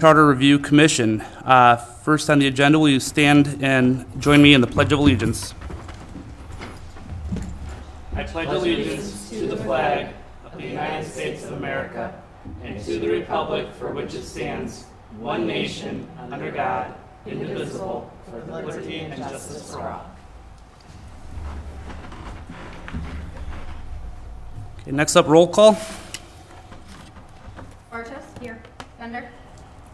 Charter Review Commission. Uh, First on the agenda, will you stand and join me in the Pledge of Allegiance? I pledge allegiance to the flag of the United States of America and to the republic for which it stands, one nation, under God, indivisible, for liberty and justice for all. Okay, next up, roll call. Bartos? Here. Bender?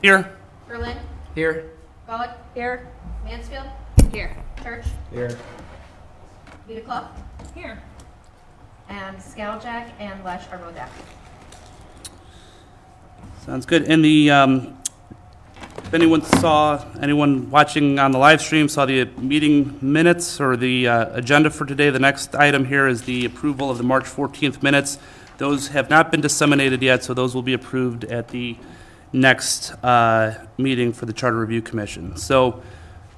Here. Berlin? Here. Pollock? Here. Mansfield? Here. Church? Here. Vita Club? Here. And Scaljack and Lesh are both active. Sounds good. And the, um, if anyone saw, anyone watching on the live stream saw the meeting minutes or the uh, agenda for today, the next item here is the approval of the March 14th minutes. Those have not been disseminated yet, so those will be approved at the next uh, meeting for the Charter Review Commission. So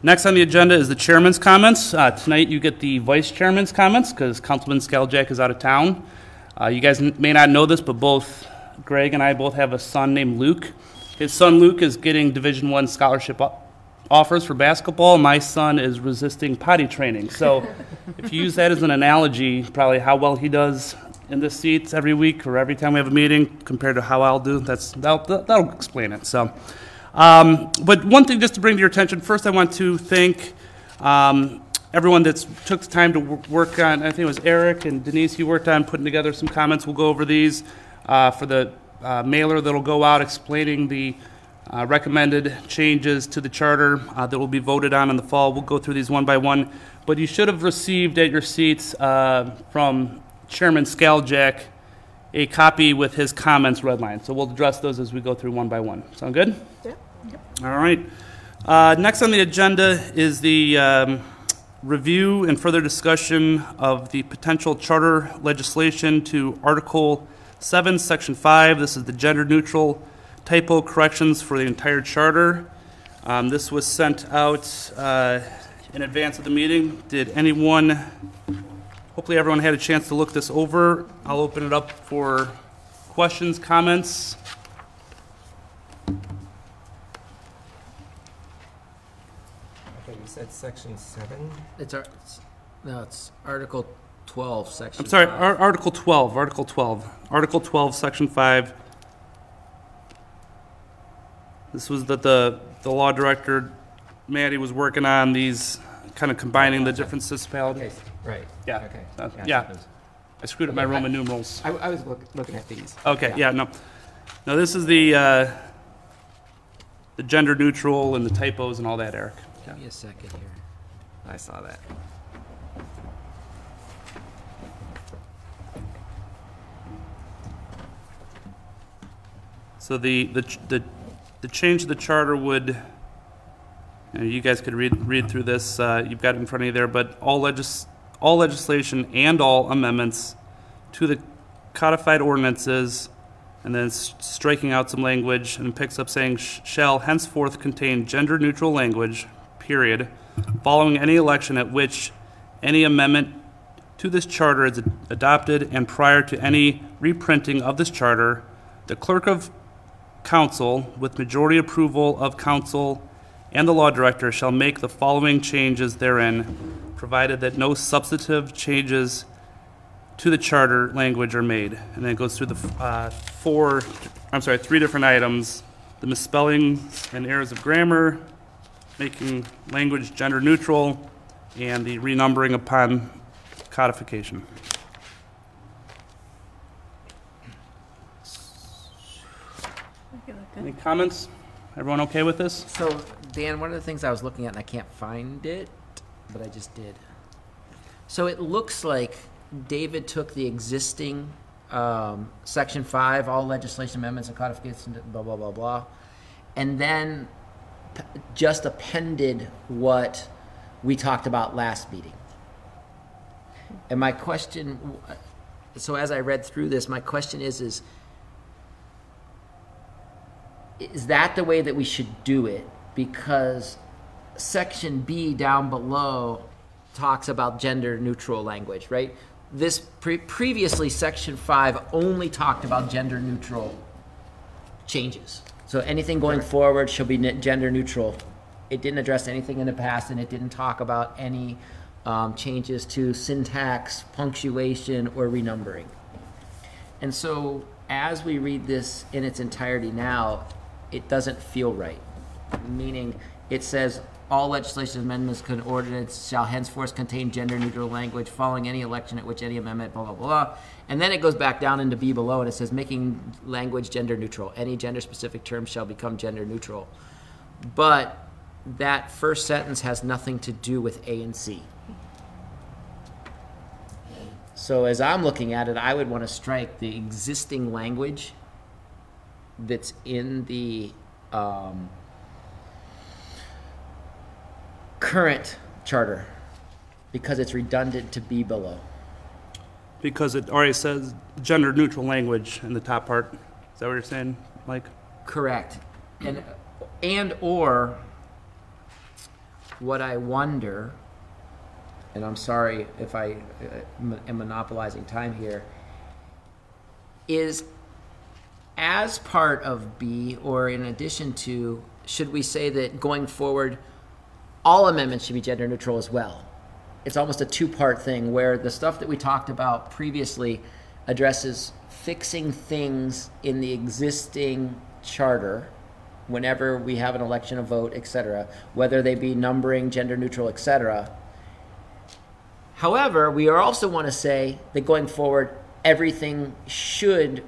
next on the agenda is the chairman's comments. Uh, Tonight, you get the vice chairman's comments because Councilman Skaljack is out of town. Uh, You guys may not know this, but both Greg and I both have a son named Luke. His son Luke is getting Division One scholarship offers for basketball. My son is resisting potty training. So if you use that as an analogy, probably how well he does in the seats every week or every time we have a meeting compared to how I'll do, that's, that'll, that'll explain it. So, um, but one thing just to bring to your attention, first I want to thank um, everyone that's took the time to work on, I think it was Eric and Denise, you worked on putting together some comments. We'll go over these uh, for the uh, mailer that'll go out explaining the uh, recommended changes to the charter uh, that will be voted on in the fall. We'll go through these one by one. But you should have received at your seats uh, from Chairman Skaljack a copy with his comments redlined. So we'll address those as we go through one by one. Sound good? Yep. All right. Uh, Next on the agenda is the um, review and further discussion of the potential charter legislation to Article 7, Section 5. This is the gender-neutral typo corrections for the entire charter. Um, This was sent out uh, in advance of the meeting. Did anyone, hopefully everyone had a chance to look this over. I'll open it up for questions, comments. Okay, you said section seven? It's, ar- it's- no, it's Article 12, Section I'm sorry, five. Ar- Article 12, Article 12, Article 12, Section 5. This was that the, the law director, Matty, was working on these, kind of combining the different Okay, municipalities. Right. Yeah. Okay. Uh, gotcha. yeah. I screwed up my Okay, I- Roman numerals. I, I was look, looking at these. Okay, yeah, no. No, this is the, uh, the gender neutral and the typos and all that, Eric. Give me a second here. I saw that. So the, the, ch- the, the change to the charter would, you know, you guys could read, read through this, uh, you've got it in front of you there, but all legis, all legislation and all amendments to the codified ordinances, and then striking out some language, and picks up saying, "sh- shall henceforth contain gender-neutral language, period, following any election at which any amendment to this charter is ad- adopted and prior to any reprinting of this charter, the clerk of council, with majority approval of council and the law director, shall make the following changes therein, provided that no substantive changes to the charter language are made. And then it goes through the uh, four, I'm sorry, three different items, the misspellings and errors of grammar, making language gender neutral, and the renumbering upon codification. Any comments? Everyone okay with this? So, Dan, one of the things I was looking at, and I can't find it, but I just did. So it looks like David took the existing um, Section 5, all legislation amendments and codifications, blah, blah, blah, blah, and then just appended what we talked about last meeting. And my question, so as I read through this, my question is, is is that the way that we should do it? Because section B down below talks about gender neutral language, right? This pre- previously section 5 only talked about gender neutral changes. So anything going forward shall be gender neutral. It didn't address anything in the past, and it didn't talk about any um, changes to syntax, punctuation, or renumbering. And so, as we read this in its entirety now, it doesn't feel right. Meaning, it says, all legislation amendments can ordinance shall henceforth contain gender neutral language following any election at which any amendment, blah, blah, blah. And then it goes back down into B below and it says, making language gender neutral. Any gender specific term shall become gender neutral. But that first sentence has nothing to do with A and C. So as I'm looking at it, I would want to strike the existing language that's in the um, current charter because it's redundant to be below. Because it already says gender-neutral language in the top part. Is that what you're saying, Mike? Correct. And and or what I wonder, and I'm sorry if I uh, am monopolizing time here, is as part of B or in addition to, should we say that going forward, all amendments should be gender neutral as well? It's almost a two part thing where the stuff that we talked about previously addresses fixing things in the existing charter whenever we have an election, a vote, etc., whether they be numbering, gender neutral, etc. However, we also want to say that going forward, everything should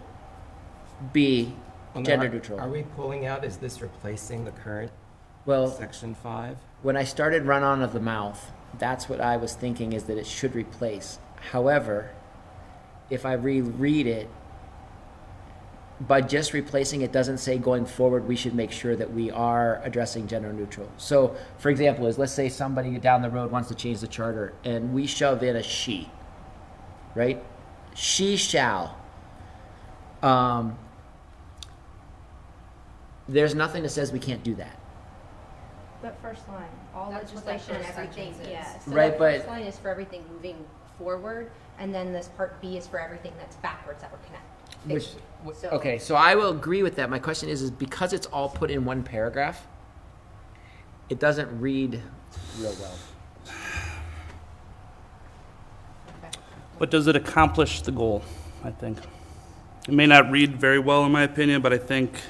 be Well, gender are- neutral. Are we pulling out, is this replacing the current well, section five? When I started run on of the mouth, that's what I was thinking is that it should replace. However, if I reread it, by just replacing it doesn't say going forward we should make sure that we are addressing gender neutral. So, for example, is let's say somebody down the road wants to change the charter and we shove in a she, right? She shall. Um, there's nothing that says we can't do that. That first line, all That's what that legislation and first everything, sentence is. yes. So Right, the but- first line is for everything moving forward, and then this part B is for everything that's backwards that we're connected. Which, fixing. So- okay, so I will agree with that. My question is, is because it's all put in one paragraph, it doesn't read real well. But does it accomplish the goal, I think? It may not read very well, in my opinion, but I think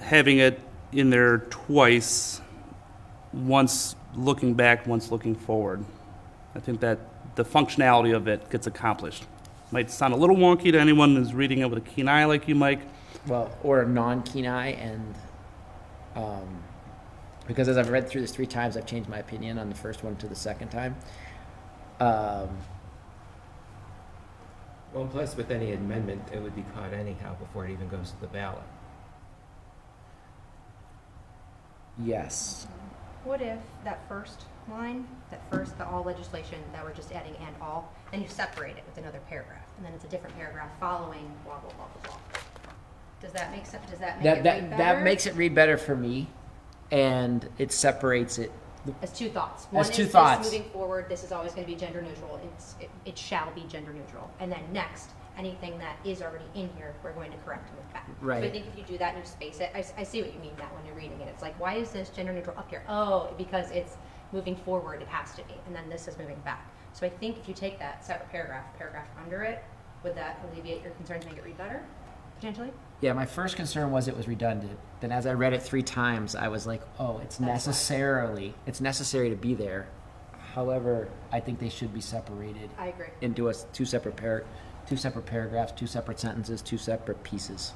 having it in there twice, once looking back, once looking forward, I think that the functionality of it gets accomplished. Might sound a little wonky to anyone who's reading it with a keen eye like you, Mike, Well, or a non-keen eye, and um, because as I've read through this three times, I've changed my opinion on the first one to the second time. Um, Well, plus with any amendment, it would be caught anyhow before it even goes to the ballot. Yes. What if that first line, that first, the all legislation, that we're just adding and all, then you separate it with another paragraph, and then it's a different paragraph following blah, blah, blah, blah, blah. Does that make sense, does that make That it that read that better? makes it read better for me, and it separates it. As two thoughts. As two is this thoughts. moving forward, this is always gonna be gender neutral, it's, it, it shall be gender neutral. And then next, anything that is already in here, we're going to correct and move back. So I think if you do that and you space it, I see what you mean that when you're reading it, it's like, why is this gender neutral up here? Oh, because it's moving forward, it has to be, and then this is moving back. So I think if you take that separate paragraph, paragraph under it, would that alleviate your concerns, make it read better, potentially? Yeah, my first concern was it was redundant. Then as I read it three times, I was like, oh, it's That's necessarily, it's necessary to be there. However, I think they should be separated I agree. into a two separate par, two separate paragraphs, two separate sentences, two separate pieces.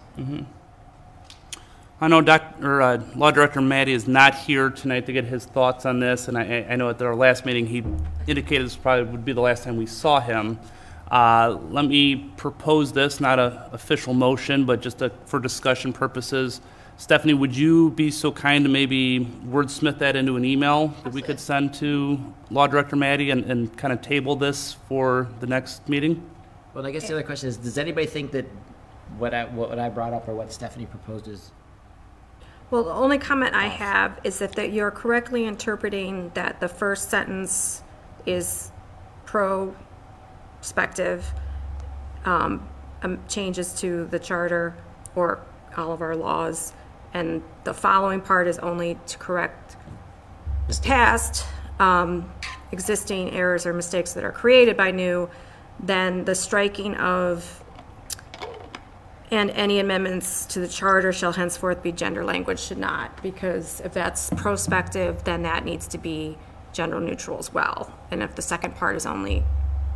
I know Doc, or, uh, Law Director Matty is not here tonight to get his thoughts on this, and I, I know at our last meeting, he indicated this probably would be the last time we saw him. Uh, let me propose this, not a official motion, but just a, for discussion purposes. Stephanie, would you be so kind to maybe wordsmith that into an email that we could send to Law Director Matty and, and kind of table this for the next meeting? Well, I guess the other question is, does anybody think that what I, what I brought up or what Stephanie proposed is, Well, the only comment I have is that, that you're correctly interpreting that the first sentence is prospective, um, um, changes to the charter or, all of our laws. And the following part is only to correct past um, existing errors or mistakes that are created by new, then the striking of and any amendments to the charter shall henceforth be gender language should not, because if that's prospective, then that needs to be gender neutral as well. And if the second part is only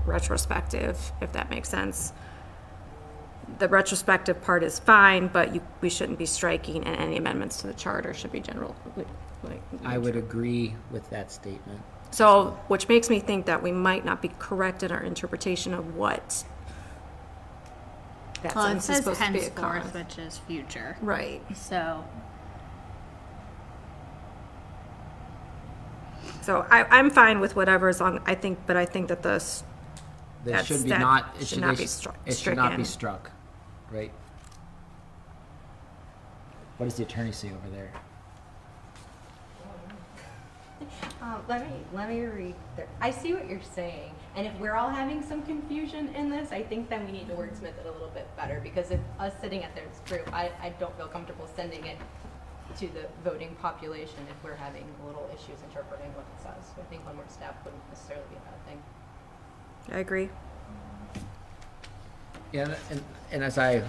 retrospective, if that makes sense. The retrospective part is fine, but you, we shouldn't be striking, and any amendments to the charter should be general, like. I would agree with that statement. So, which makes me think that we might not be correct in our interpretation of what that Well, it sentence is says supposed to be henceforth, occurring. which is future. Right. So, So I, I'm fine with whatever as long, I think, but I think that the, s- There That's- should be that not, it should should, not be sh- struck- it should not be struck, right? What does the attorney say over there? Um, let me, let me read, the- I see what you're saying, and if we're all having some confusion in this, I think then we need to wordsmith it a little bit better, because if us sitting at this group, I, I don't feel comfortable sending it to the voting population if we're having little issues interpreting what it says. I think one more step wouldn't necessarily be a bad thing. I agree. Yeah, and- and, and as I,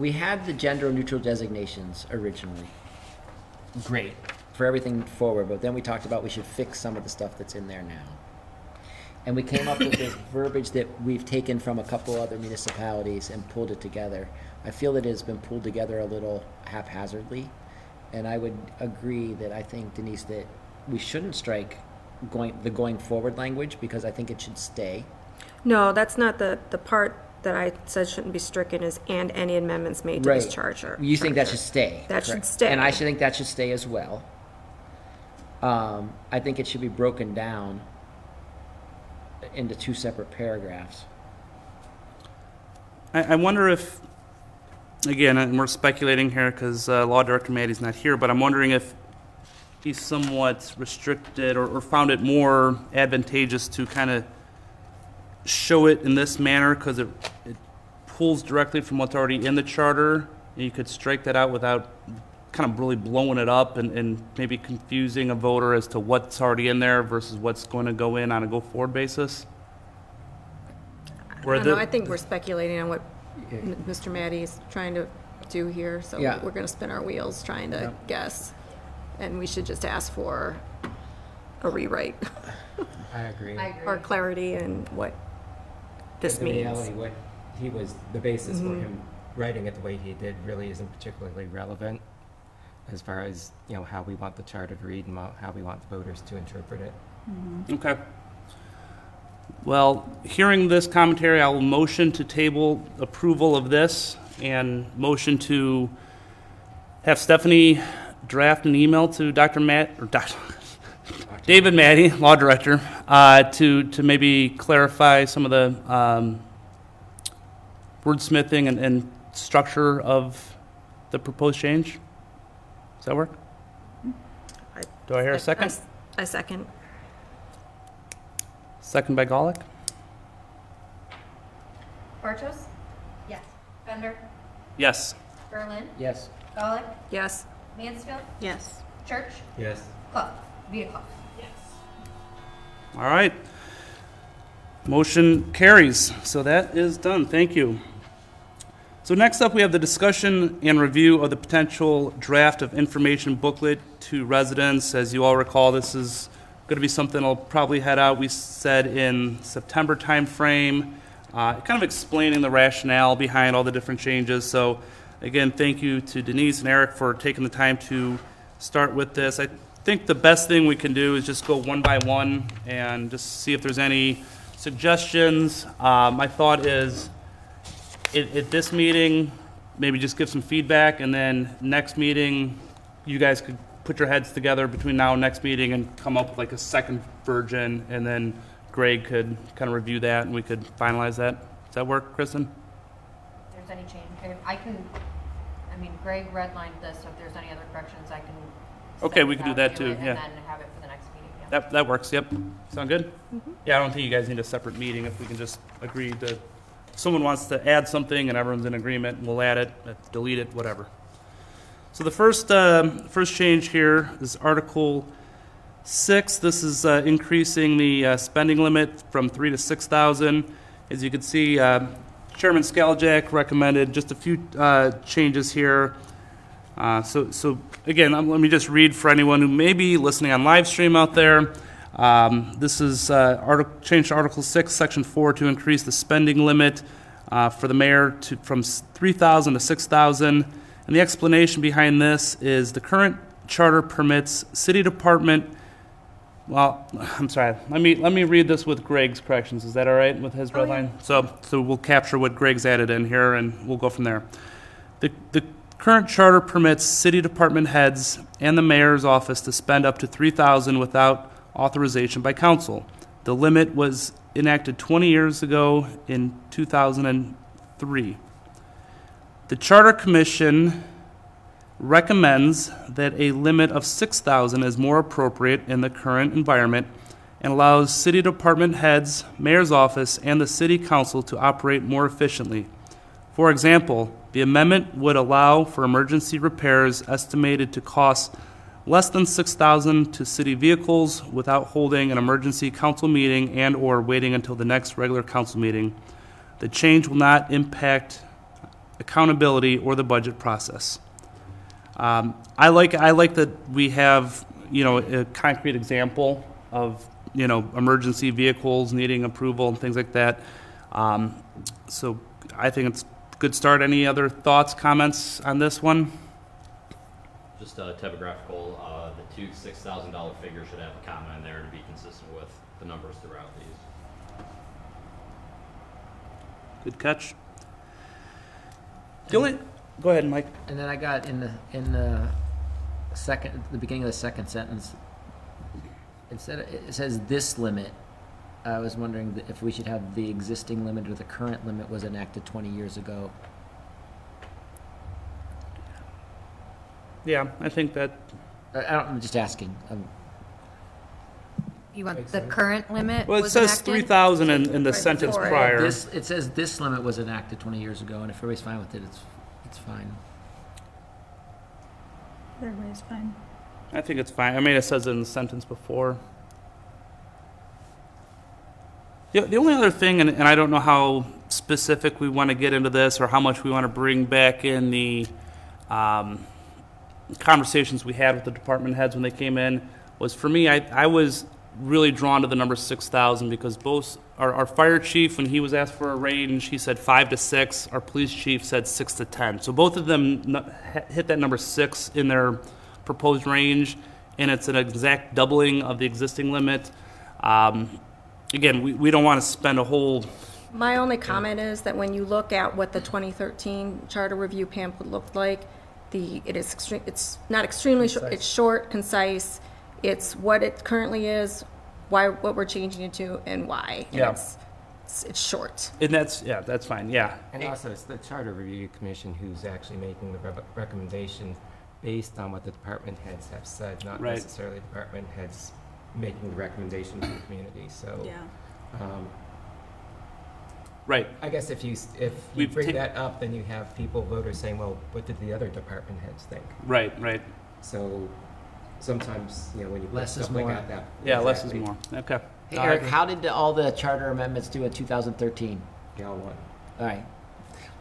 we had the gender neutral designations originally. Great. For everything forward, but then we talked about we should fix some of the stuff that's in there now. And we came up with this verbiage that we've taken from a couple other municipalities and pulled it together. I feel that it has been pulled together a little haphazardly. And I would agree that I think Denise, that we shouldn't strike going, the going forward language because I think it should stay. No, that's not the, the part that I said shouldn't be stricken is and any amendments made to this charger. You think that charter. should stay? That should correct? stay. And I should think that should stay as well. Um, I think it should be broken down into two separate paragraphs. I, I wonder if, again, and we're speculating here because uh, Law Director Matty's not here, but I'm wondering if he's somewhat restricted or, or found it more advantageous to kind of show it in this manner because it, it pulls directly from what's already in the charter. And you could strike that out without kind of really blowing it up and, and maybe confusing a voter as to what's already in there versus what's going to go in on a go-forward basis. I Where don't know, the- I think we're speculating on what M- Mr. Matty's trying to do here, so Yeah. we're gonna spin our wheels trying to Yeah. guess. And we should just ask for a rewrite I agree. I or clarity in what this In means. reality, what he was, the basis for Mhm. him writing it the way he did really isn't particularly relevant as far as, you know, how we want the charter to read and how we want the voters to interpret it. Okay. Well, hearing this commentary, I will motion to table approval of this and motion to have Stephanie draft an email to Dr. Matt, or Dr. David Matty, Law Director, uh, to, to maybe clarify some of the um, wordsmithing and, and structure of the proposed change. Does that work? I- Do I hear I- a I second? A second. Second by Golick? Bartos? Yes. Bender? Yes. Berlin? Yes. Golick? Yes. Mansfield? yes. Church? Yes. Clough? Vita Clough? All right. Motion carries. So that is done. Thank you. So next up, we have the discussion and review of the potential draft of information booklet to residents. As you all recall, this is going to be something I'll probably head out, we said in September timeframe, uh, kind of explaining the rationale behind all the different changes. So again, thank you to Denise and Eric for taking the time to start with this. I think the best thing we can do is just go one by one and just see if there's any suggestions. Uh, My thought is, at, at this meeting, maybe just give some feedback, and then next meeting, you guys could put your heads together between now and next meeting and come up with like a second version, and then Greg could kind of review that, and we could finalize that. Does that work, Kristen? If there's any change, I can, I mean, Greg redlined this, so if there's any other corrections, I can. Okay, we it can do that too, yeah. And then have it for the next meeting, yeah. That, that works, yep. Sound good? Yeah, I don't think you guys need a separate meeting if we can just agree to if someone wants to add something and everyone's in agreement, we'll add it, uh, delete it, whatever. So the first, um, first change here is Article Six. This is uh, increasing the uh, spending limit from three to six thousand. As you can see, uh, Chairman Scaljack recommended just a few uh, changes here. Uh, So, so again, um, let me just read for anyone who may be listening on live stream out there. Um, This is uh, artic- change to Article 6, Section 4, to increase the spending limit uh, for the mayor to, from 3,000 to 6,000. And the explanation behind this is the current charter permits city department, well, I'm sorry, let me, let me read this with Greg's corrections. Is that all right with his red line? So, so we'll capture what Greg's added in here and we'll go from there. The, the current charter permits city department heads and the mayor's office to spend up to three thousand without authorization by council. The limit was enacted twenty years ago in two thousand and three. The Charter Commission recommends that a limit of six thousand is more appropriate in the current environment and allows city department heads, mayor's office, and the city council to operate more efficiently. For example, the amendment would allow for emergency repairs estimated to cost less than six thousand to city vehicles without holding an emergency council meeting and/or waiting until the next regular council meeting. The change will not impact accountability or the budget process. Um, I like, I like that we have, you know, a concrete example of, you know, emergency vehicles needing approval and things like that. Um, so I think it's good start. Any other thoughts, comments on this one? Just uh, typographical, uh, the two six thousand dollar figure should have a comma in there to be consistent with the numbers throughout these. Good catch. The only, go ahead, Mike. And then I got in the, in the second, the beginning of the second sentence, instead, of- it says this limit. I was wondering th- if we should have the existing limit or the current limit was enacted twenty years ago. Yeah, I think that, I, I don't, I'm just asking. Um, You want the current limit well, it was says enacted? three thousand in, in the Right sentence before it. prior. This, it says this limit was enacted twenty years ago, and if everybody's fine with it, it's, it's fine. Everybody's fine. I think it's fine. I mean, it says it in the sentence before. The, the only other thing, and, and I don't know how specific we want to get into this or how much we want to bring back in the um, conversations we had with the department heads when they came in, was for me, I, I was really drawn to the number 6,000 because both our, our fire chief, when he was asked for a range, he said five to six. Our police chief said six to 10. So both of them hit that number six in their proposed range, and it's an exact doubling of the existing limit. Um, again, we, we don't want to spend a whole, My only comment is that when you look at what the 2013 charter review pamphlet looked like, the, it is, extre- it's not extremely short, it's short, concise, it's what it currently is, why, what we're changing it to, and why. And Yeah. it's- It's, it's short. and that's, yeah, that's fine, yeah. And also, it's the Charter Review Commission who's actually making the re- recommendations based on what the department heads have said, not Right. necessarily department heads making the recommendation to the community, so. um, Right, I guess if you, s- if you We've bring ta- that up, then you have people, voters saying, well, what did the other department heads think? right, right. So sometimes, you know, when you put Less is stuff like more. that, that. Yeah, less is exactly, more. Okay. Hey, Eric, how did the- all the charter amendments do in two thousand thirteen? They all won. All right,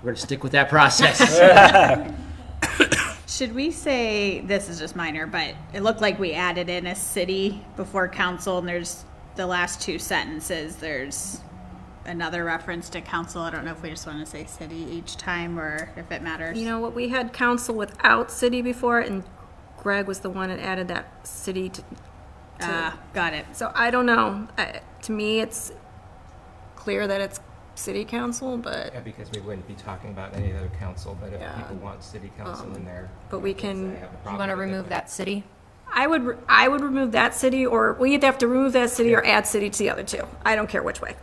we're gonna stick with that process. Should we say, this is just minor, but it looked like we added in a city before council, and there's the last two sentences, there's another reference to council. I don't know if we just want to say city each time, or if it matters. You know what, we had council without city before, and Greg was the one that added that city to, Ah, got it. so I don't know. I- To me, it's clear that it's city council, but, Yeah, because we wouldn't be talking about any other council, but if Yeah. people want city council in um, there. but we can, have You want to remove that city? I would, re- I would remove that city, or we either have to remove that city or add city to the other two. I don't care which way.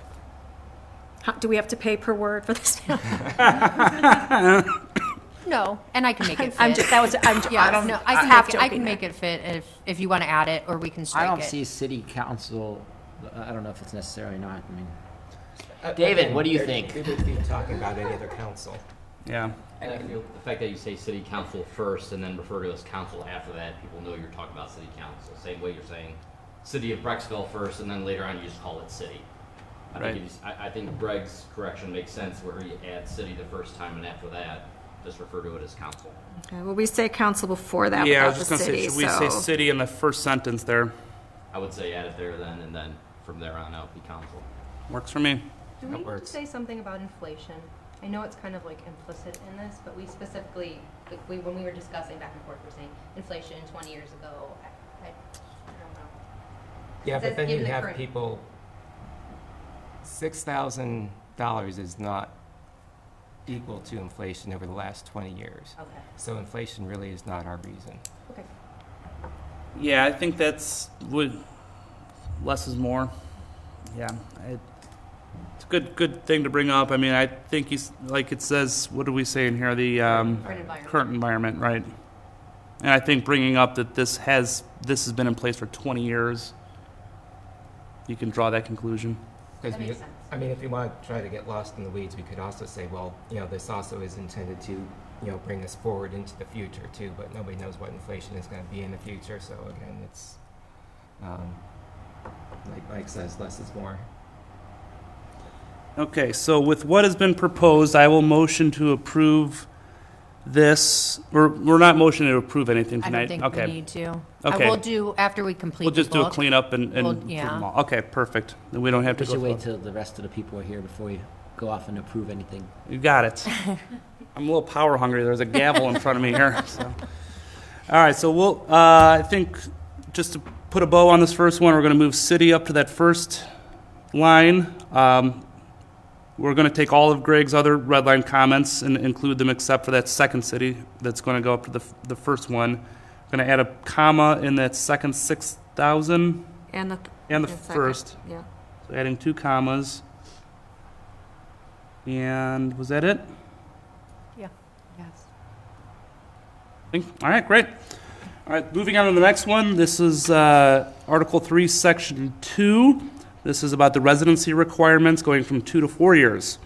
How- Do we have to pay per word for this? No, and I can make it fit. I'm just, that was, I'm, I Yeah, don't, no, I I can half make it, I joking can there. make it fit if, if you want to add it, or we can strike it. I strike don't it. see city council, I don't know if it's necessary or not, I mean, David, again, what do you think? They would be talking about any other council. Yeah. And I feel the fact that you say city council first and then refer to as council after that, people know you're talking about city council. Same way you're saying city of Brecksville first and then later on you just call it city. I Right. think, if you s- I, I think Greg's correction makes sense where you add city the first time and after that, just refer to it as council. Okay, well, we say council before that Yeah, I was just gonna say, city, should we say city in the first sentence there? I would say add it there then and then from there on out be council. Works for me. Do we need to say something about inflation? I know it's kind of like implicit in this, but we specifically, like, we, when we were discussing back and forth, we we're saying inflation twenty years ago, I, I, I don't know. Yeah, Says but then you the have current- people, six thousand dollars is not equal to inflation over the last twenty years. Okay, So inflation really is not our reason. okay. Yeah, I think that's would less is more. Yeah, I, it's a good good thing to bring up. I mean, I think he's like it says. What do we say in here? The um, Current environment. current environment, right? And I think bringing up that this has this has been in place for 20 years, you can draw that conclusion. Because That we, makes sense. I mean, if you want to try to get lost in the weeds, we could also say, well, you know, this also is intended to, you know, bring us forward into the future too, but nobody knows what inflation is gonna be in the future, so again, it's, um, like Mike says, less is more. Okay, so with what has been proposed, I will motion to approve this. We're, we're not motioning to approve anything I tonight. don't think we okay. need to. Okay. I will do, after we complete We'll the just do a book. cleanup and, and Well, approve yeah. them all. Okay, perfect. Then we don't have to We go. should wait through- till the rest of the people are here before we go off and approve anything. You got it. I'm a little power hungry. There's a gavel in front of me here. So. All right, so we'll. Uh, I think just to put a bow on this first one, we're going to move city up to that first line. Um, we're going to take all of Greg's other red line comments and include them, except for that second city that's going to go up to the f- the first one. Going to add a comma in that second six thousand And the. and the and second, first. Yeah. So adding two commas. And was that it? Yeah. Yes. Think- All right, great. All right, moving on to the next one. This is uh, Article 3, Section 2. This is about the residency requirements going from two to four years.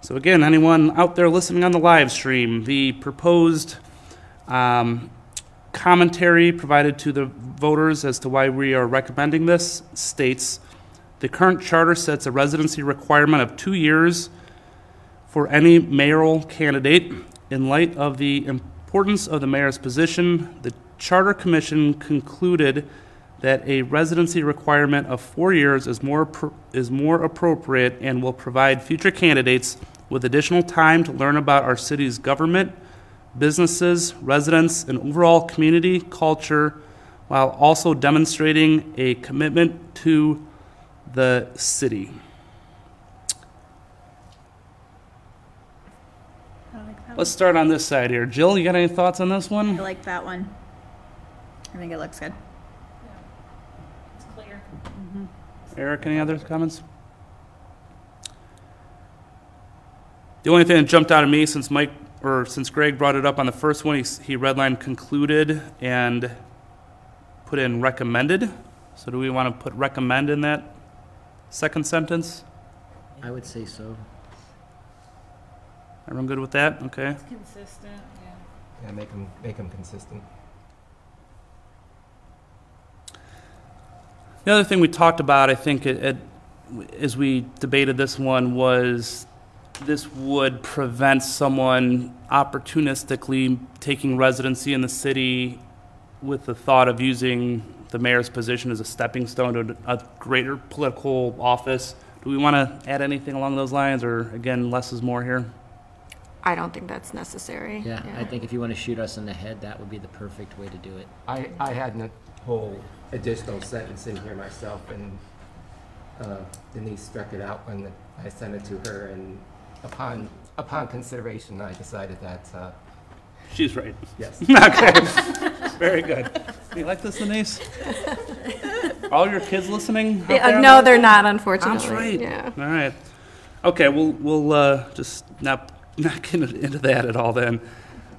So again, anyone out there listening on the live stream, the proposed um, commentary provided to the voters as to why we are recommending this states, the current charter sets a residency requirement of two years for any mayoral candidate. In light of the importance of the mayor's position, the Charter Commission concluded that a residency requirement of four years is more, appro- is more appropriate and will provide future candidates with additional time to learn about our city's government, businesses, residents, and overall community culture, while also demonstrating a commitment to the city. Let's start on this side here. Jill, you got any thoughts on this one? I like that one. I think it looks good. It's clear. Eric, any other comments? The only thing that jumped out at me since Mike, or since Greg brought it up on the first one, he, s- he redlined concluded and put in recommended. So do we want to put recommend in that second sentence? I would say so. Everyone good with that? Okay. Consistent, yeah. Yeah, make them, make them consistent. The other thing we talked about, I think, it, it, as we debated this one, was this would prevent someone opportunistically taking residency in the city with the thought of using the mayor's position as a stepping stone to a greater political office. Do we want to add anything along those lines, or again, less is more here? I don't think that's necessary. Yeah, I think if you want to shoot us in the head, that would be the perfect way to do it. I, I had a whole additional sentence in here myself, and uh, Denise struck it out when I sent it to her, and upon, upon consideration, I decided that, uh, She's right. yes. okay, very good. You like this, Denise? All your kids listening? out Yeah, there? no, they're not, unfortunately. That's right. Yeah. All right. Okay, we'll, we'll uh, just not, not get into that at all then.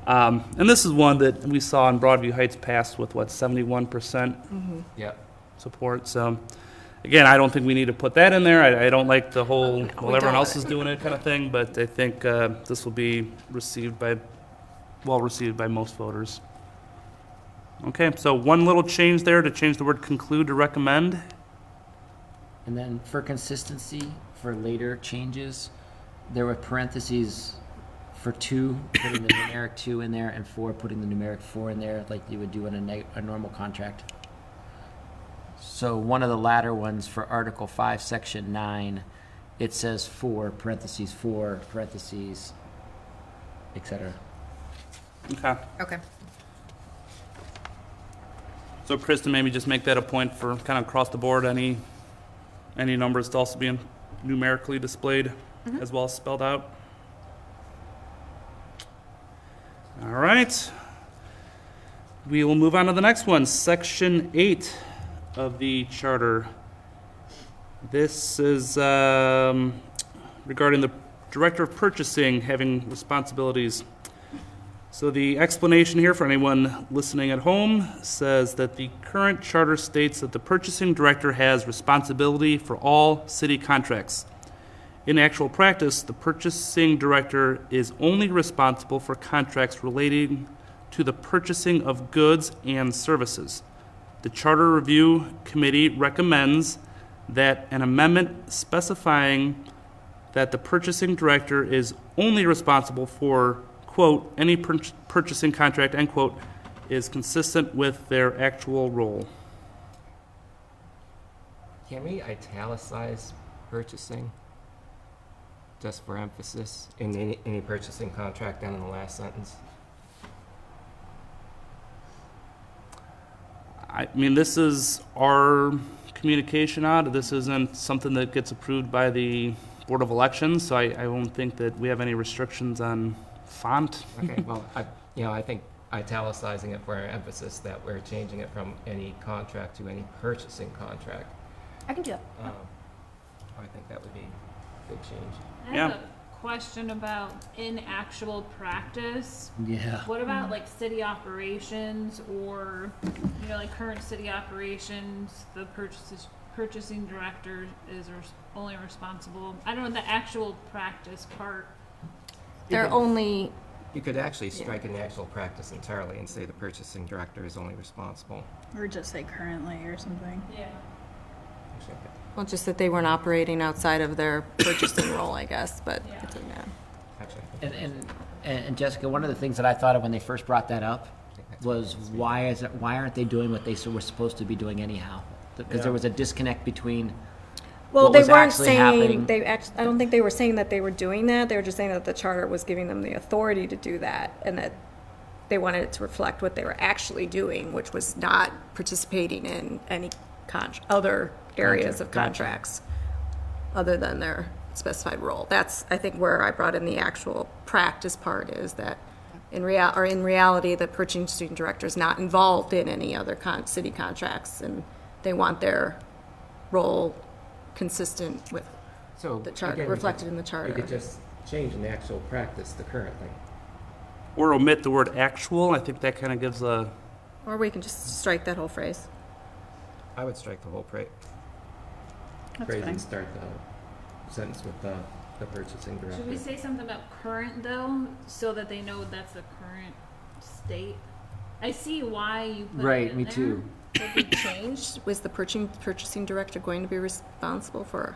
Um, and this is one that we saw in Broadview Heights passed with what, 71% Yep. support. So again, I don't think we need to put that in there. I, I don't like the whole, No, we well, everyone else is doing it kind of thing, but I think uh, this will be received by, well received by most voters. Okay, so one little change there to change the word conclude to recommend. And then for consistency, for later changes, there were parentheses for two, putting the numeric two in there, and four, putting the numeric four in there, like you would do in a, a normal contract. So one of the latter ones for Article five, Section nine, it says four, parentheses, four, parentheses, et cetera. Okay. Okay. So Kristen, maybe just make that a point for kind of across the board, any, any numbers to also be numerically displayed mm-hmm. as well as spelled out. All right. We will move on to the next one, section eight of the charter. This is, um, regarding the director of purchasing having responsibilities. So the explanation here for anyone listening at home says that the current charter states that the purchasing director has responsibility for all city contracts. In actual practice, the purchasing director is only responsible for contracts relating to the purchasing of goods and services. The Charter Review Committee recommends that an amendment specifying that the purchasing director is only responsible for, quote, any pur- purchasing contract, end quote, is consistent with their actual role. Can we italicize purchasing? Just for emphasis, in any, any purchasing contract down in the last sentence? I mean, this is our communication out. This isn't something that gets approved by the Board of Elections, so I, I don't think that we have any restrictions on font. Okay, well, I, you know, I think italicizing it for emphasis that we're changing it from any contract to any purchasing contract. I can do that. Um, I think that would be a big change. I Yeah. have a question about in actual practice. Yeah. What about like city operations or, you know, like current city operations, the purchases, purchasing director is res- only responsible, I don't know, the actual practice part. They're only, You could actually strike an actual practice entirely and say the purchasing director is only responsible. Or just say currently or something. Yeah. Actually, I well, just that they weren't operating outside of their purchasing role, I guess, but, Yeah. it's- yeah. Actually, I And, and, and Jessica, one of the things that I thought of when they first brought that up I think that's what was it needs to be. why is it, why aren't they doing what they were supposed to be doing anyhow? Because there was a disconnect between Well, what they was weren't actually happening. saying, they act, I don't think they were saying that they were doing that, they were just saying that the charter was giving them the authority to do that, and that they wanted it to reflect what they were actually doing, which was not participating in any con, other areas of Contract, gotcha. contracts, other than their specified role. That's, I think, where I brought in the actual practice part, is that in real, or in reality, the purchasing student director is not involved in any other con, city contracts, and they want their role consistent with So, the charter, again, we reflected could- in the charter. We charter. could just change an actual practice to currently. Or omit the word actual, I think that kind of gives a, Or we can just strike that whole phrase. I would strike the whole pra- That's phrase fine. and start the sentence with the, the purchasing director. Should we say something about current though, so that they know that's the current state? I see why you put it Right, in me there. too. Would be changed? Was the purchasing, purchasing director going to be responsible for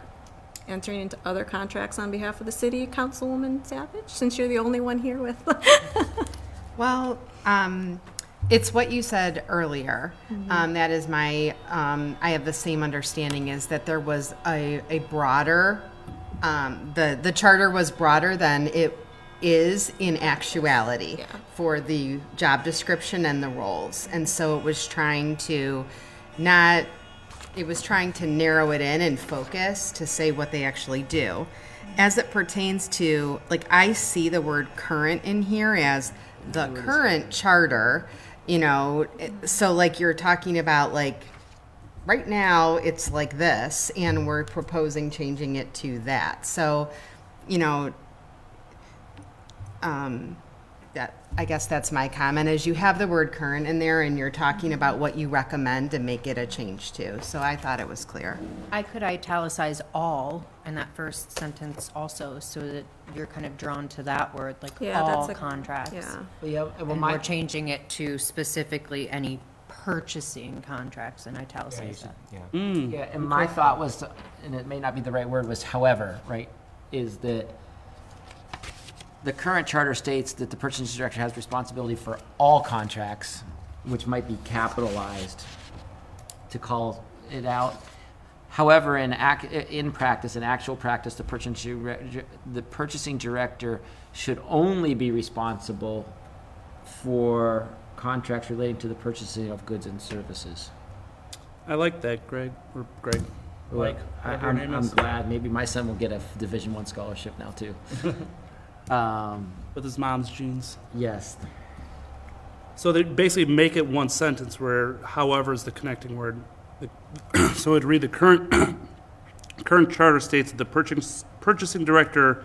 entering into other contracts on behalf of the city, Councilwoman Savage? Since you're the only one here with, Well, um, it's what you said earlier. Um, that is my, um, I have the same understanding is that there was a, a broader, um, the, the charter was broader than it is in actuality Yeah. for the job description and the roles. And so it was trying to not, it was trying to narrow it in and focus to say what they actually do. As it pertains to, like, I see the word current in here as the current charter, you know, so like you're talking about, like, right now it's like this, and we're proposing changing it to that. So, you know, um, that, I guess that's my comment, is you have the word current in there and you're talking about what you recommend to make it a change to. So I thought it was clear. I could italicize all in that first sentence also, so that you're kind of drawn to that word, like Yeah, that's all a- contracts. Yeah. Yeah, well, And my, we're changing it to specifically any purchasing contracts and Yeah, italicize should, that. yeah. Mm. Yeah, and my thought was, and it may not be the right word, was however, right, is that the current charter states that the purchasing director has responsibility for all contracts, which might be capitalized to call it out. However, in ac, in practice, in actual practice, the purchasing, the purchasing director should only be responsible for contracts relating to the purchasing of goods and services. I like that, Greg, or Greg. Mike, I, whatever your I'm, name I'm is. glad. Maybe my son will get a Division One scholarship now too. um, With his mom's genes. yes. So they basically make it one sentence where however is the connecting word. The- So it'd read the current, current charter states that the purchasing, purchasing director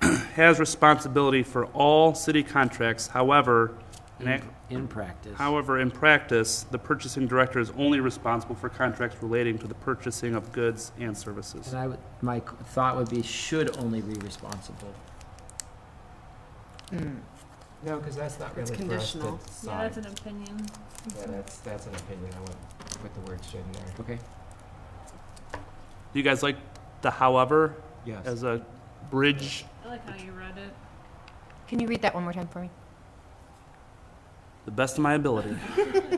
has responsibility for all city contracts. However, in, In, in practice. however, in practice, the purchasing director is only responsible for contracts relating to the purchasing of goods and services. and I would, my thought would be should only be responsible. No, because that's not It's really for us to conditional. decide. Yeah, that's an opinion. Yeah, that's, that's an opinion. I would put the word should in there. Okay. Do you guys like the however Yes. as a bridge? I like how you read it. Can you read that one more time for me? the best of my ability.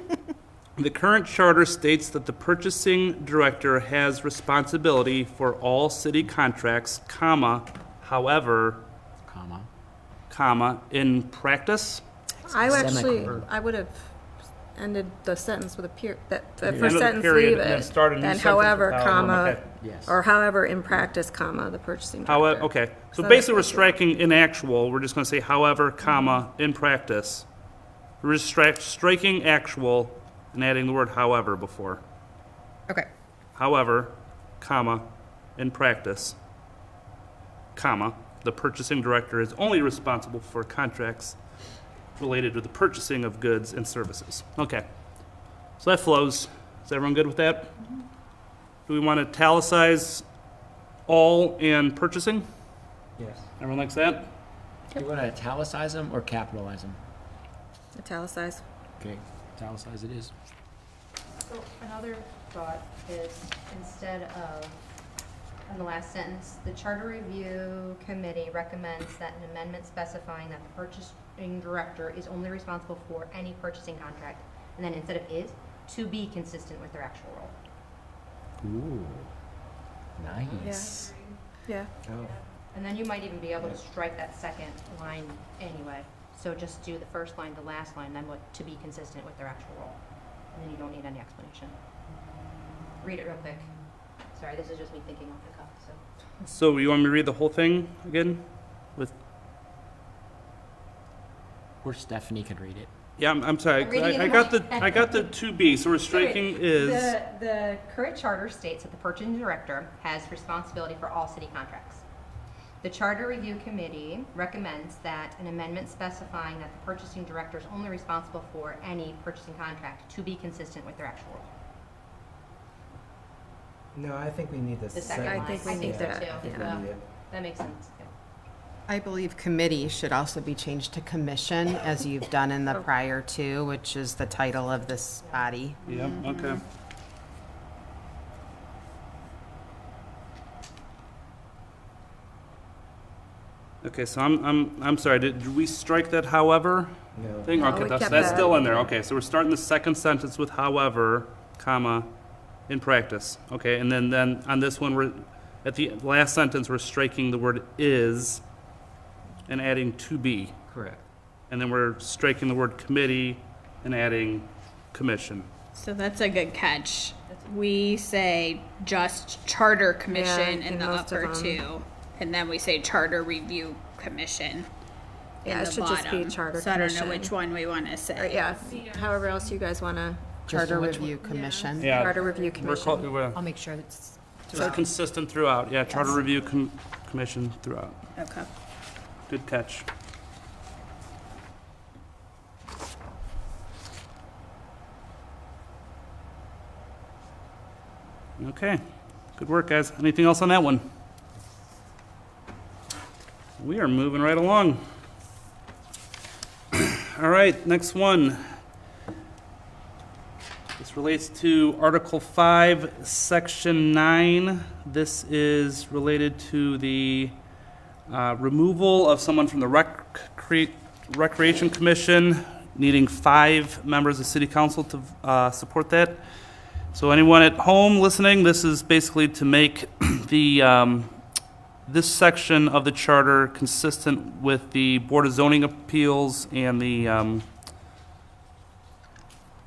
the current charter states that the purchasing director has responsibility for all city contracts, comma, however, Comma. Comma, in practice. I actually, Semicolon. I would have ended the sentence with a period, that, the End of first the sentence, period, leave and then it. start a new And sentence with however, however, comma, okay. Yes. or however, in practice, comma, the purchasing However, director. okay, so So basically we're that's- striking in actual, we're just gonna say however, comma, in practice. We're just stri- striking actual and adding the word however before. Okay. However, comma, in practice, comma, the purchasing director is only responsible for contracts related to the purchasing of goods and services. Okay. So that flows. Is everyone good with that? Mm-hmm. Do we want to italicize all and purchasing? Yes. Everyone likes that? Do you want to italicize them or capitalize them? Italicize. Okay, italicize it is. So another thought is instead of, in the last sentence, the charter review committee recommends that an amendment specifying that the purchasing director is only responsible for any purchasing contract, and then instead of is, to be consistent with their actual role. Ooh. Nice. Yeah. Oh, And then you might even be able to strike that second line anyway. So just do the first line, the last line, then what, to be consistent with their actual role. And then you don't need any explanation. Read it real quick. Sorry, this is just me thinking off the cuff, so. So you want me to read the whole thing again? With, Or Stephanie could read it. yeah, I'm, I'm sorry. I'm I, I got the, I got the two B, so we're striking is, The, the current charter states that the purchasing director has responsibility for all city contracts. The Charter Review Committee recommends that an amendment specifying that the purchasing director is only responsible for any purchasing contract to be consistent with their actual role. No, I think we need this. The second I line. think we need so that, too. I Yeah. That makes sense, yeah. I believe committee should also be changed to commission, as you've done in the oh. prior two, which is the title of this body. yeah, okay. Okay, so I'm, I'm, I'm sorry, did, did we strike that however No. thing? No, Okay, we that's, kept that's that. still in there, okay, so we're starting the second sentence with however, comma, in practice, okay, and then, then on this one, we're, at the last sentence, we're striking the word is and adding to be, Correct. and then we're striking the word committee and adding commission. So that's a good catch. We say just charter commission Yeah, in in the most of upper them. two, and then we say charter review commission. in Yeah, it the should just be bottom. charter So I don't know commission. which one we want to Or, say. yeah, however else you guys want to, Charter Review Commission. Yeah. Charter Review Commission. I'll make sure It's consistent throughout, yeah, Charter Review Commission throughout. Okay. Good catch. Okay, good work, guys. Anything else on that one? We are moving right along. All right, next one, this relates to Article 5, Section 9. This is related to the uh, removal of someone from the Recre- Recreation Commission, needing five members of City Council to uh, support that. So anyone at home listening, this is basically to make the, um, this section of the charter consistent with the Board of Zoning Appeals and the um,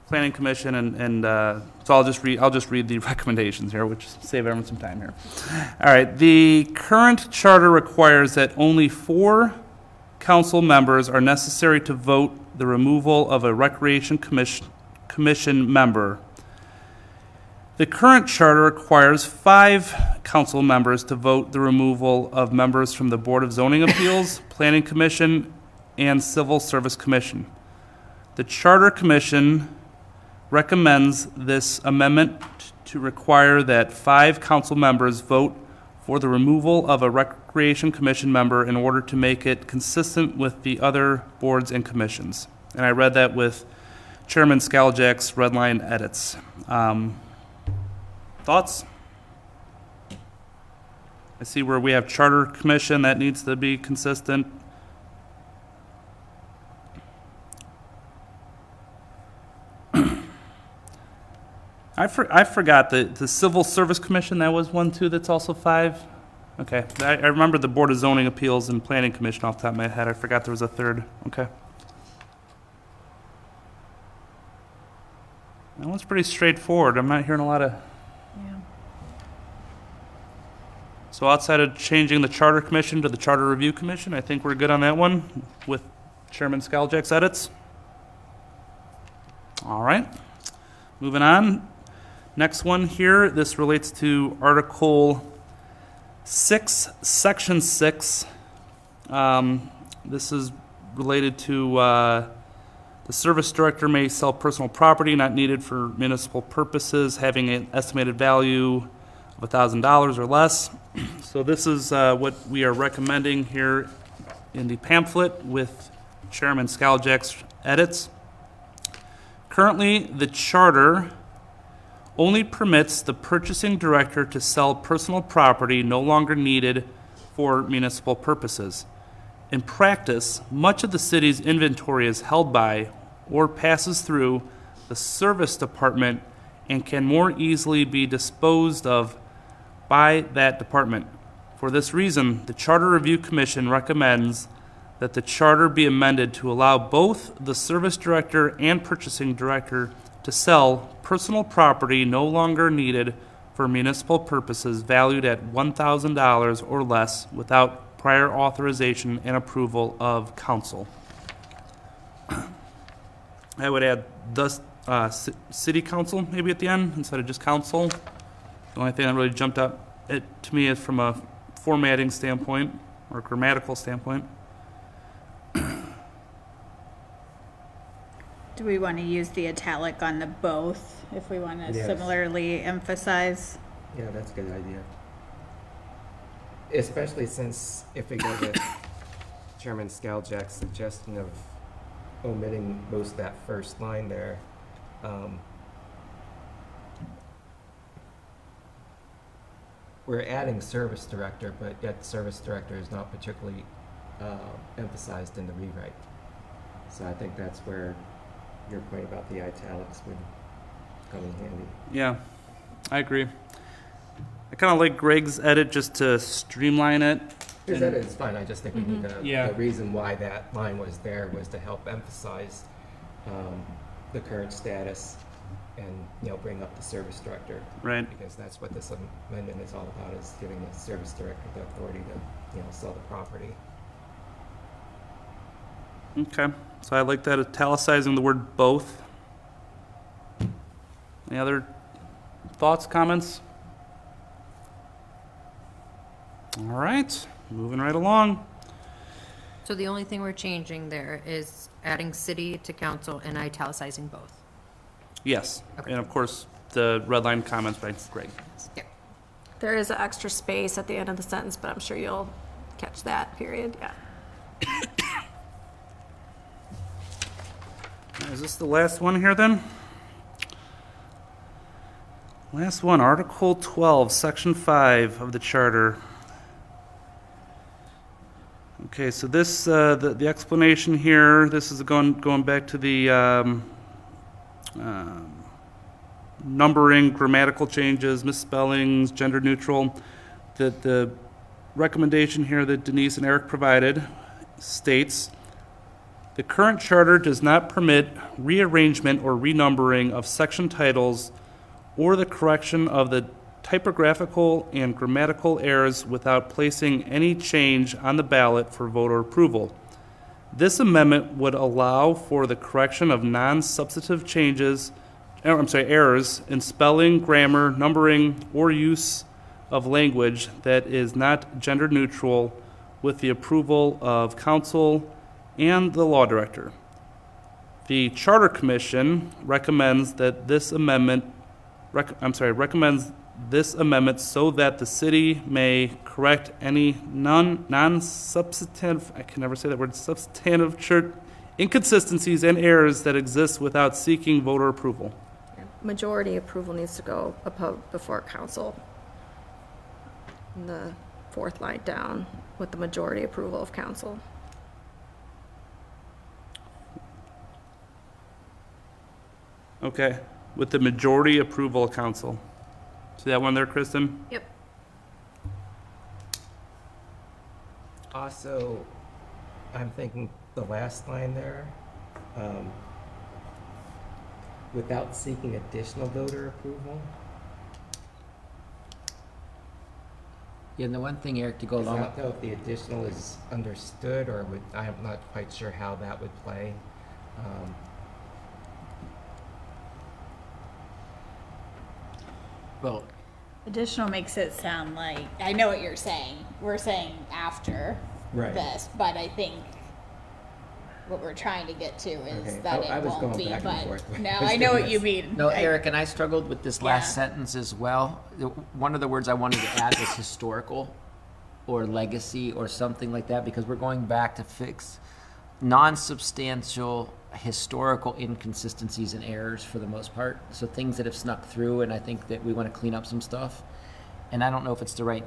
Planning Commission, and, and uh, so I'll just read, I'll just read the recommendations here, which save everyone some time here. All right, the current charter requires that only four council members are necessary to vote the removal of a Recreation Commission, Commission member. The current charter requires five council members to vote the removal of members from the Board of Zoning Appeals, Planning Commission, and Civil Service Commission. The Charter Commission recommends this amendment to require that five council members vote for the removal of a Recreation Commission member in order to make it consistent with the other boards and commissions. And I read that with Chairman Scaljack's red line edits. Um, Thoughts? I see where we have Charter Commission, that needs to be consistent. I for, I forgot the, the Civil Service Commission, that was one too, that's also five? Okay, I, I remember the Board of Zoning Appeals and Planning Commission off the top of my head, I forgot there was a third, okay. That one's pretty straightforward, I'm not hearing a lot of yeah. So outside of changing the Charter Commission to the Charter Review Commission, I think we're good on that one with Chairman Scaljack's edits. All right, moving on. Next one here, this relates to Article 6, Section 6. Um, This is related to uh, the service director may sell personal property not needed for municipal purposes, having an estimated value of $1,000 or less. So this is uh, what we are recommending here in the pamphlet with Chairman Scaljack's edits. Currently, the charter only permits the purchasing director to sell personal property no longer needed for municipal purposes. In practice, much of the city's inventory is held by or passes through the service department and can more easily be disposed of by that department. For this reason, the Charter Review Commission recommends that the charter be amended to allow both the service director and purchasing director to sell personal property no longer needed for municipal purposes valued at $1,000 or less without prior authorization and approval of council. I would add thus, uh, city council maybe at the end instead of just council. The only thing that really jumped out it, to me is from a formatting standpoint or grammatical standpoint. Do we want to use the italic on the both if we want to Yes. similarly emphasize? Yeah, that's a good idea. Especially since if we go with Chairman Scaljack's suggestion of omitting most of that first line there, um, we're adding service director, but yet service director is not particularly uh, emphasized in the rewrite. So I think that's where your point about the italics would come in handy. Yeah, I agree. I kind of like Greg's edit just to streamline it. His edit is fine, I just think we need to, Yeah. the reason why that line was there was to help emphasize um, the current status and, you know, bring up the service director, Right. because that's what this amendment is all about, is giving the service director the authority to, you know, sell the property. Okay, so I like that italicizing the word both. Any other thoughts, comments? All right, moving right along. So the only thing we're changing there is adding city to council and italicizing both. Yes, Okay. and of course, the red line comments by Greg. Yeah. There is an extra space at the end of the sentence, but I'm sure you'll catch that, period, yeah. Is this the last one here then? Last one, Article 12, Section 5 of the Charter. Okay, so this, uh, the the explanation here, this is going, going back to the um, um, numbering, grammatical changes, misspellings, gender neutral. The, the recommendation here that Denise and Eric provided states, "The current charter does not permit rearrangement or renumbering of section titles or the correction of the typographical and grammatical errors without placing any change on the ballot for voter approval. This amendment would allow for the correction of non-substantive changes, er, I'm sorry, errors in spelling, grammar, numbering, or use of language that is not gender neutral with the approval of council and the law director. The Charter Commission recommends that this amendment, rec- I'm sorry, recommends this amendment so that the city may correct any non, non-substantive, I can never say that word, substantive church inconsistencies and errors that exist without seeking voter approval. Majority approval needs to go before council. In The fourth line down, with the majority approval of council. Okay, with the majority approval of council. See that one there, Kristen? Yep. Also, I'm thinking the last line there, um, without seeking additional voter approval. Yeah, and the one thing, Eric, to go I along don't know if the additional is understood or would, I'm not quite sure how that would play. Um, well, Additional makes it sound like, I know what you're saying. We're saying after Right. this, but I think what we're trying to get to is Okay, that I- I it was won't going be, back and but, forth with- no, I know what you mean. No, I- Eric, and I struggled with this last Yeah. sentence as well. The- One of the words I wanted to add was historical or legacy or something like that because we're going back to fix non-substantial historical inconsistencies and errors for the most part. So things that have snuck through, and I think that we want to clean up some stuff. And I don't know if it's the right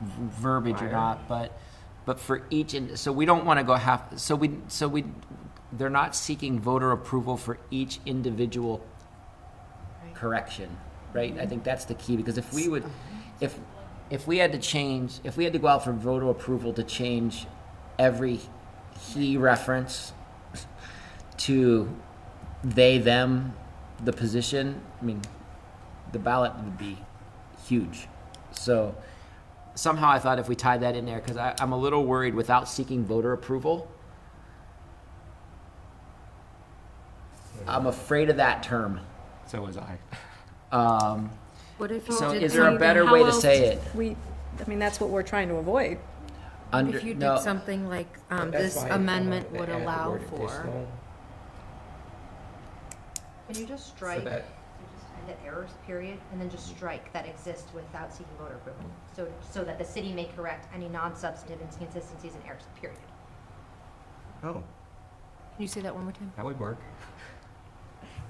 verbiage or not, but but for each, in- so we don't want to go half. So we so we they're not seeking voter approval for each individual correction, right? I think that's the key because if we would, if if we had to change, if we had to go out for voter approval to change every he reference to they them the position, I mean, the ballot would be huge. So somehow I thought if we tied that in there, because I'm a little worried without seeking voter approval. I'm afraid of that term. So was I. Um, What if you So did is there a something- better way to else- say it? We, I mean, that's what we're trying to avoid. under, If you no, did something like, um, That's this why I wanted amendment to would add the allow word for. additional, Can you just So strike, that, just end errors, period, and then just strike that exists without seeking voter approval? So, so that the city may correct any non-substantive inconsistencies and errors, period. oh, Can you say that one more time? that would work.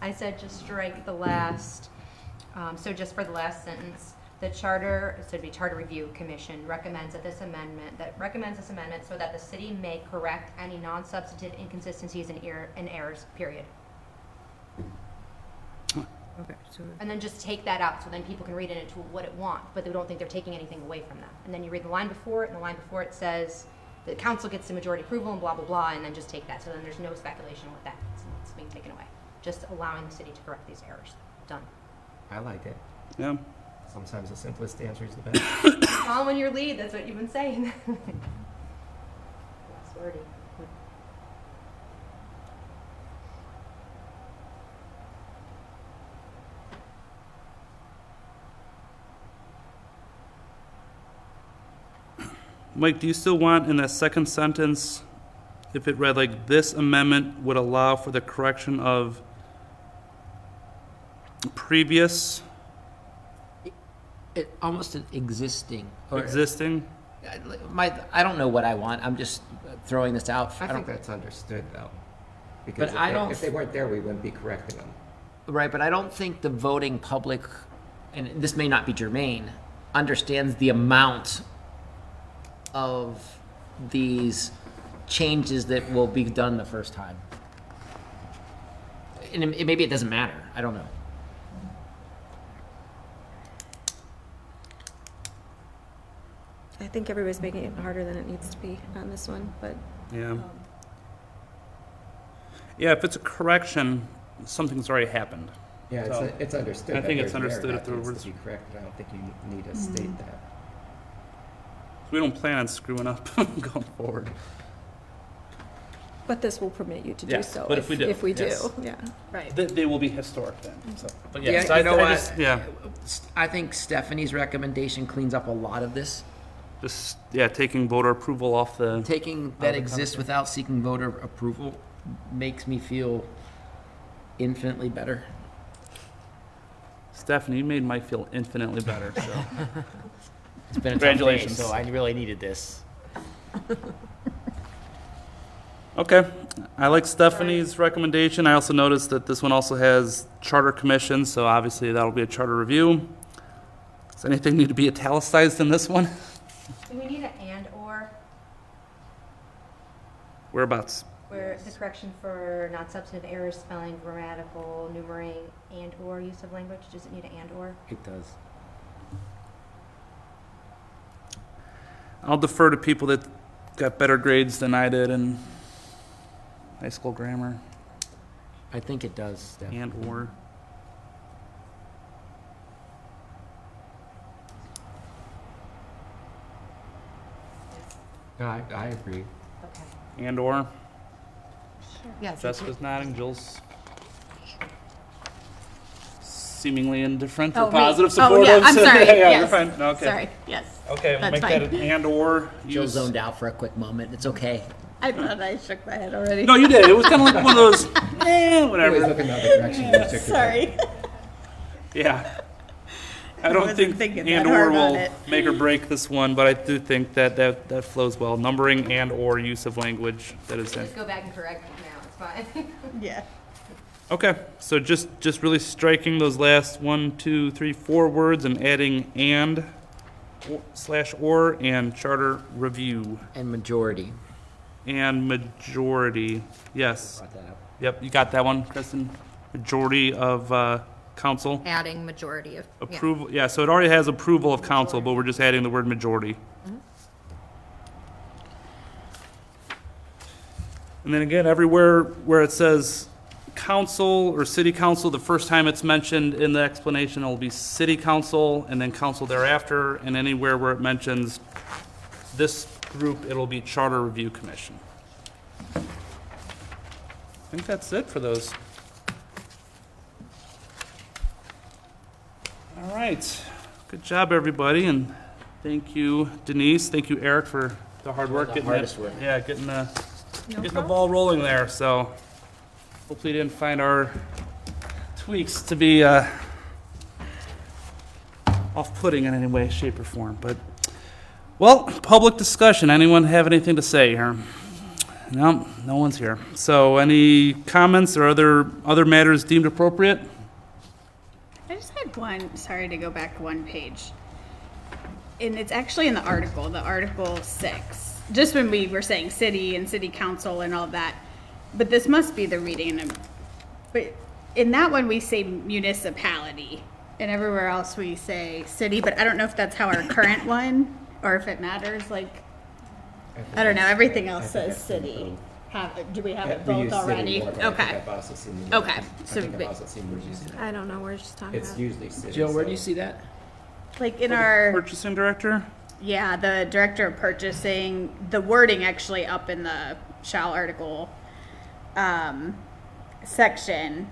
I said just strike the last, um, so just for the last sentence, the charter, so it'd be Charter Review Commission recommends that this amendment, that recommends this amendment so that the city may correct any non-substantive inconsistencies and error, and errors, period. Okay, so. And then just take that out, so then people can read it into what it wants, but they don't think they're taking anything away from them. And then you read the line before it, and the line before it says, the council gets the majority approval and blah, blah, blah, and then just take that, so then there's no speculation what that means, it's being taken away. Just allowing the city to correct these errors. Done. I like it. Yeah. Sometimes the simplest answer is the best. Following your lead, that's what you've been saying. Sorry. Mike, do you still want in that second sentence, if it read like, this amendment would allow for the correction of previous It, almost an existing. or- Existing? My, I don't know what I want, I'm just throwing this out. I don't- think that's understood though. Because if I they, don't if they weren't there, we wouldn't be correcting them. Right, but I don't think the voting public, and this may not be germane, understands the amount of these changes that will be done the first time. And it- maybe it doesn't matter. I don't know. I think everybody's making it harder than it needs to be on this one, but Yeah. Um, yeah, if it's a correction, something's already happened. Yeah, it's, So, it's understood. I that think it's there's an error understood if there needs was- to be corrected. I don't think you need to state mm-hmm. that. We don't plan on screwing up going forward. but this will permit you to do Yeah, so. but if we do, If we do, yeah. Right. They, they will be historic then, so. But Yeah, yes, you I, know I what? just, yeah, I think Stephanie's recommendation cleans up a lot of this. just, yeah, taking voter approval off the, Taking that exists without seeking voter approval makes me feel infinitely better. Stephanie, you made Mike feel infinitely better, so. It's been a tough day, Congratulations. so I really needed this. Okay, I like Stephanie's recommendation. I also noticed that this one also has charter commission, so obviously that'll be a charter review. Does anything need to be italicized in this one? Do we need an and/or, Whereabouts? where the correction for not substantive errors, spelling, grammatical, numering, and/or use of language, does it need an and/or? It does. I'll defer to people that got better grades than I did in high school grammar I think it does, Steph. and/or. No, I, I agree. Okay. And/or. Yes. Jessica's nodding, Jill's seemingly indifferent Oh, or me. positive Oh, supportive. yeah, I'm sorry, Yeah, you're yes. fine. Okay. Sorry, yes. Okay, we'll That's make that fine. an and/or. Jill use- zoned out for a quick moment. It's okay. I thought I shook my head already. No, you did. It was kind of like one of those, eh, Always whatever. look in the other direction. when you check your Sorry. Yeah. I don't wasn't think thinking that and/or hard on will it. make or break this one, but I do think that that, that flows well. Numbering and/or use of language that is in. Just go back and correct it now, it's fine. Yeah. Okay, so just, just really striking those last one, two, three, four words and adding and or- slash or and charter review And majority. and majority. Yes. Brought that up. Yep, you got that one, Kristen? Majority of, uh, council? Adding majority of, yeah. Approval, yeah, so it already has approval of council, but we're just adding the word majority. And then again, everywhere where it says council or city council, the first time it's mentioned in the explanation, it'll be city council and then council thereafter, and anywhere where it mentions this group, it'll be charter review commission. I think that's it for those. All right. Good job, everybody, and thank you, Denise. Thank you, Eric, for the hard work. The getting hardest that- work. Yeah, getting the, No getting the ball rolling there, so hopefully you didn't find our tweaks to be uh, off-putting in any way, shape, or form, but, well, public discussion. Anyone have anything to say here? No, no one's here. So any comments or other, other matters deemed appropriate? I just had one, sorry to go back one page. And it's actually in the article, the Article six, just when we were saying city and city council and all that. But this must be the reading, of- but in that one, we say municipality. And everywhere else, we say city, but I don't know if that's how our current one, or if it matters, like, think I don't know, everything else says city. Have, do we have Yeah, it both already? more, but I think Okay, I've also seen. Okay, so think I've but- also we're I don't know, we're just talking It's about. usually city. Jill, where do you see that? like in our. Purchasing director? Yeah, the director of purchasing, the wording actually up in the shall article um, section.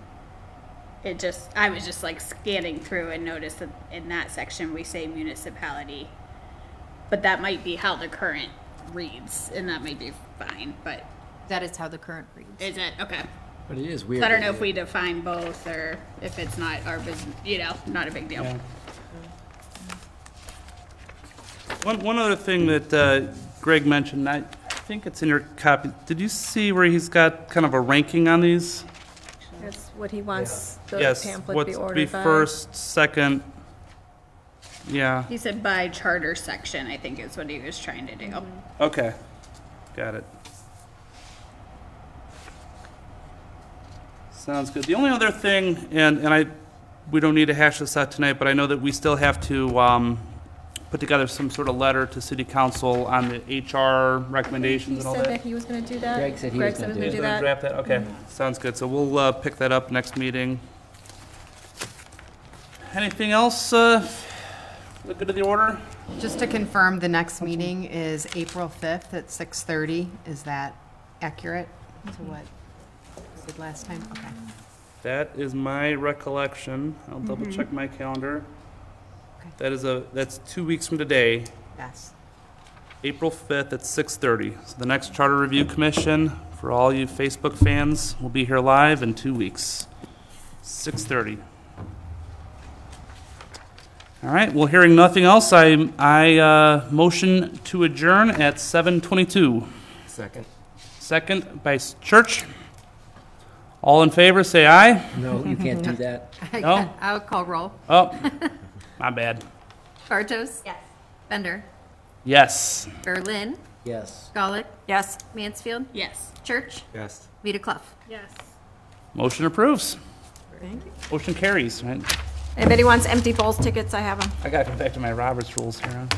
It just, I was just like scanning through and noticed that in that section we say municipality. But that might be how the current reads, and that might be fine, but That is how the current reads. is it? Okay. But it is So weird. I don't know if we define both or if it's not our business, you know, not a big deal. Yeah. One, one other thing that uh, Greg mentioned, I think it's in your copy. Did you see where he's got kind of a ranking on these? That's what he wants the Yes, pamphlet what's be be ordered by. first, second, yeah, He said by charter section, I think is what he was trying to do. okay, got it. Sounds good. The only other thing, and, and I, we don't need to hash this out tonight, but I know that we still have to, um, put together some sort of letter to city council on the HR recommendations He and all He said that. that he was gonna do that. Greg said he was gonna do it. do Gonna that. Draft that, okay, sounds good, so we'll, uh, pick that up next meeting. Anything else, uh, for the good of the order? Just to confirm, the next meeting is April 5th at 6:30. Is that accurate to what we did last time? Okay. That is my recollection, I'll double check my calendar. Okay. That is a, that's two weeks from today, Yes. April fifth at six thirty. So the next Charter Review Commission, for all you Facebook fans, will be here live in two weeks, six thirty. All right, well, hearing nothing else, I, I, uh, motion to adjourn at seven twenty-two. Second. Second by S- Church. All in favor, say aye. No, you can't do that. No? I'll call roll. Oh, my bad. Bartos. Yes. Bender. Yes. Berlin. Yes. Golick. Yes. Mansfield. Yes. Church. Yes. Vita Clough. Yes. Motion approves. Thank you. Motion carries, right? Anybody wants empty bowls tickets, I have them. I gotta go back to my Roberts rules here. huh?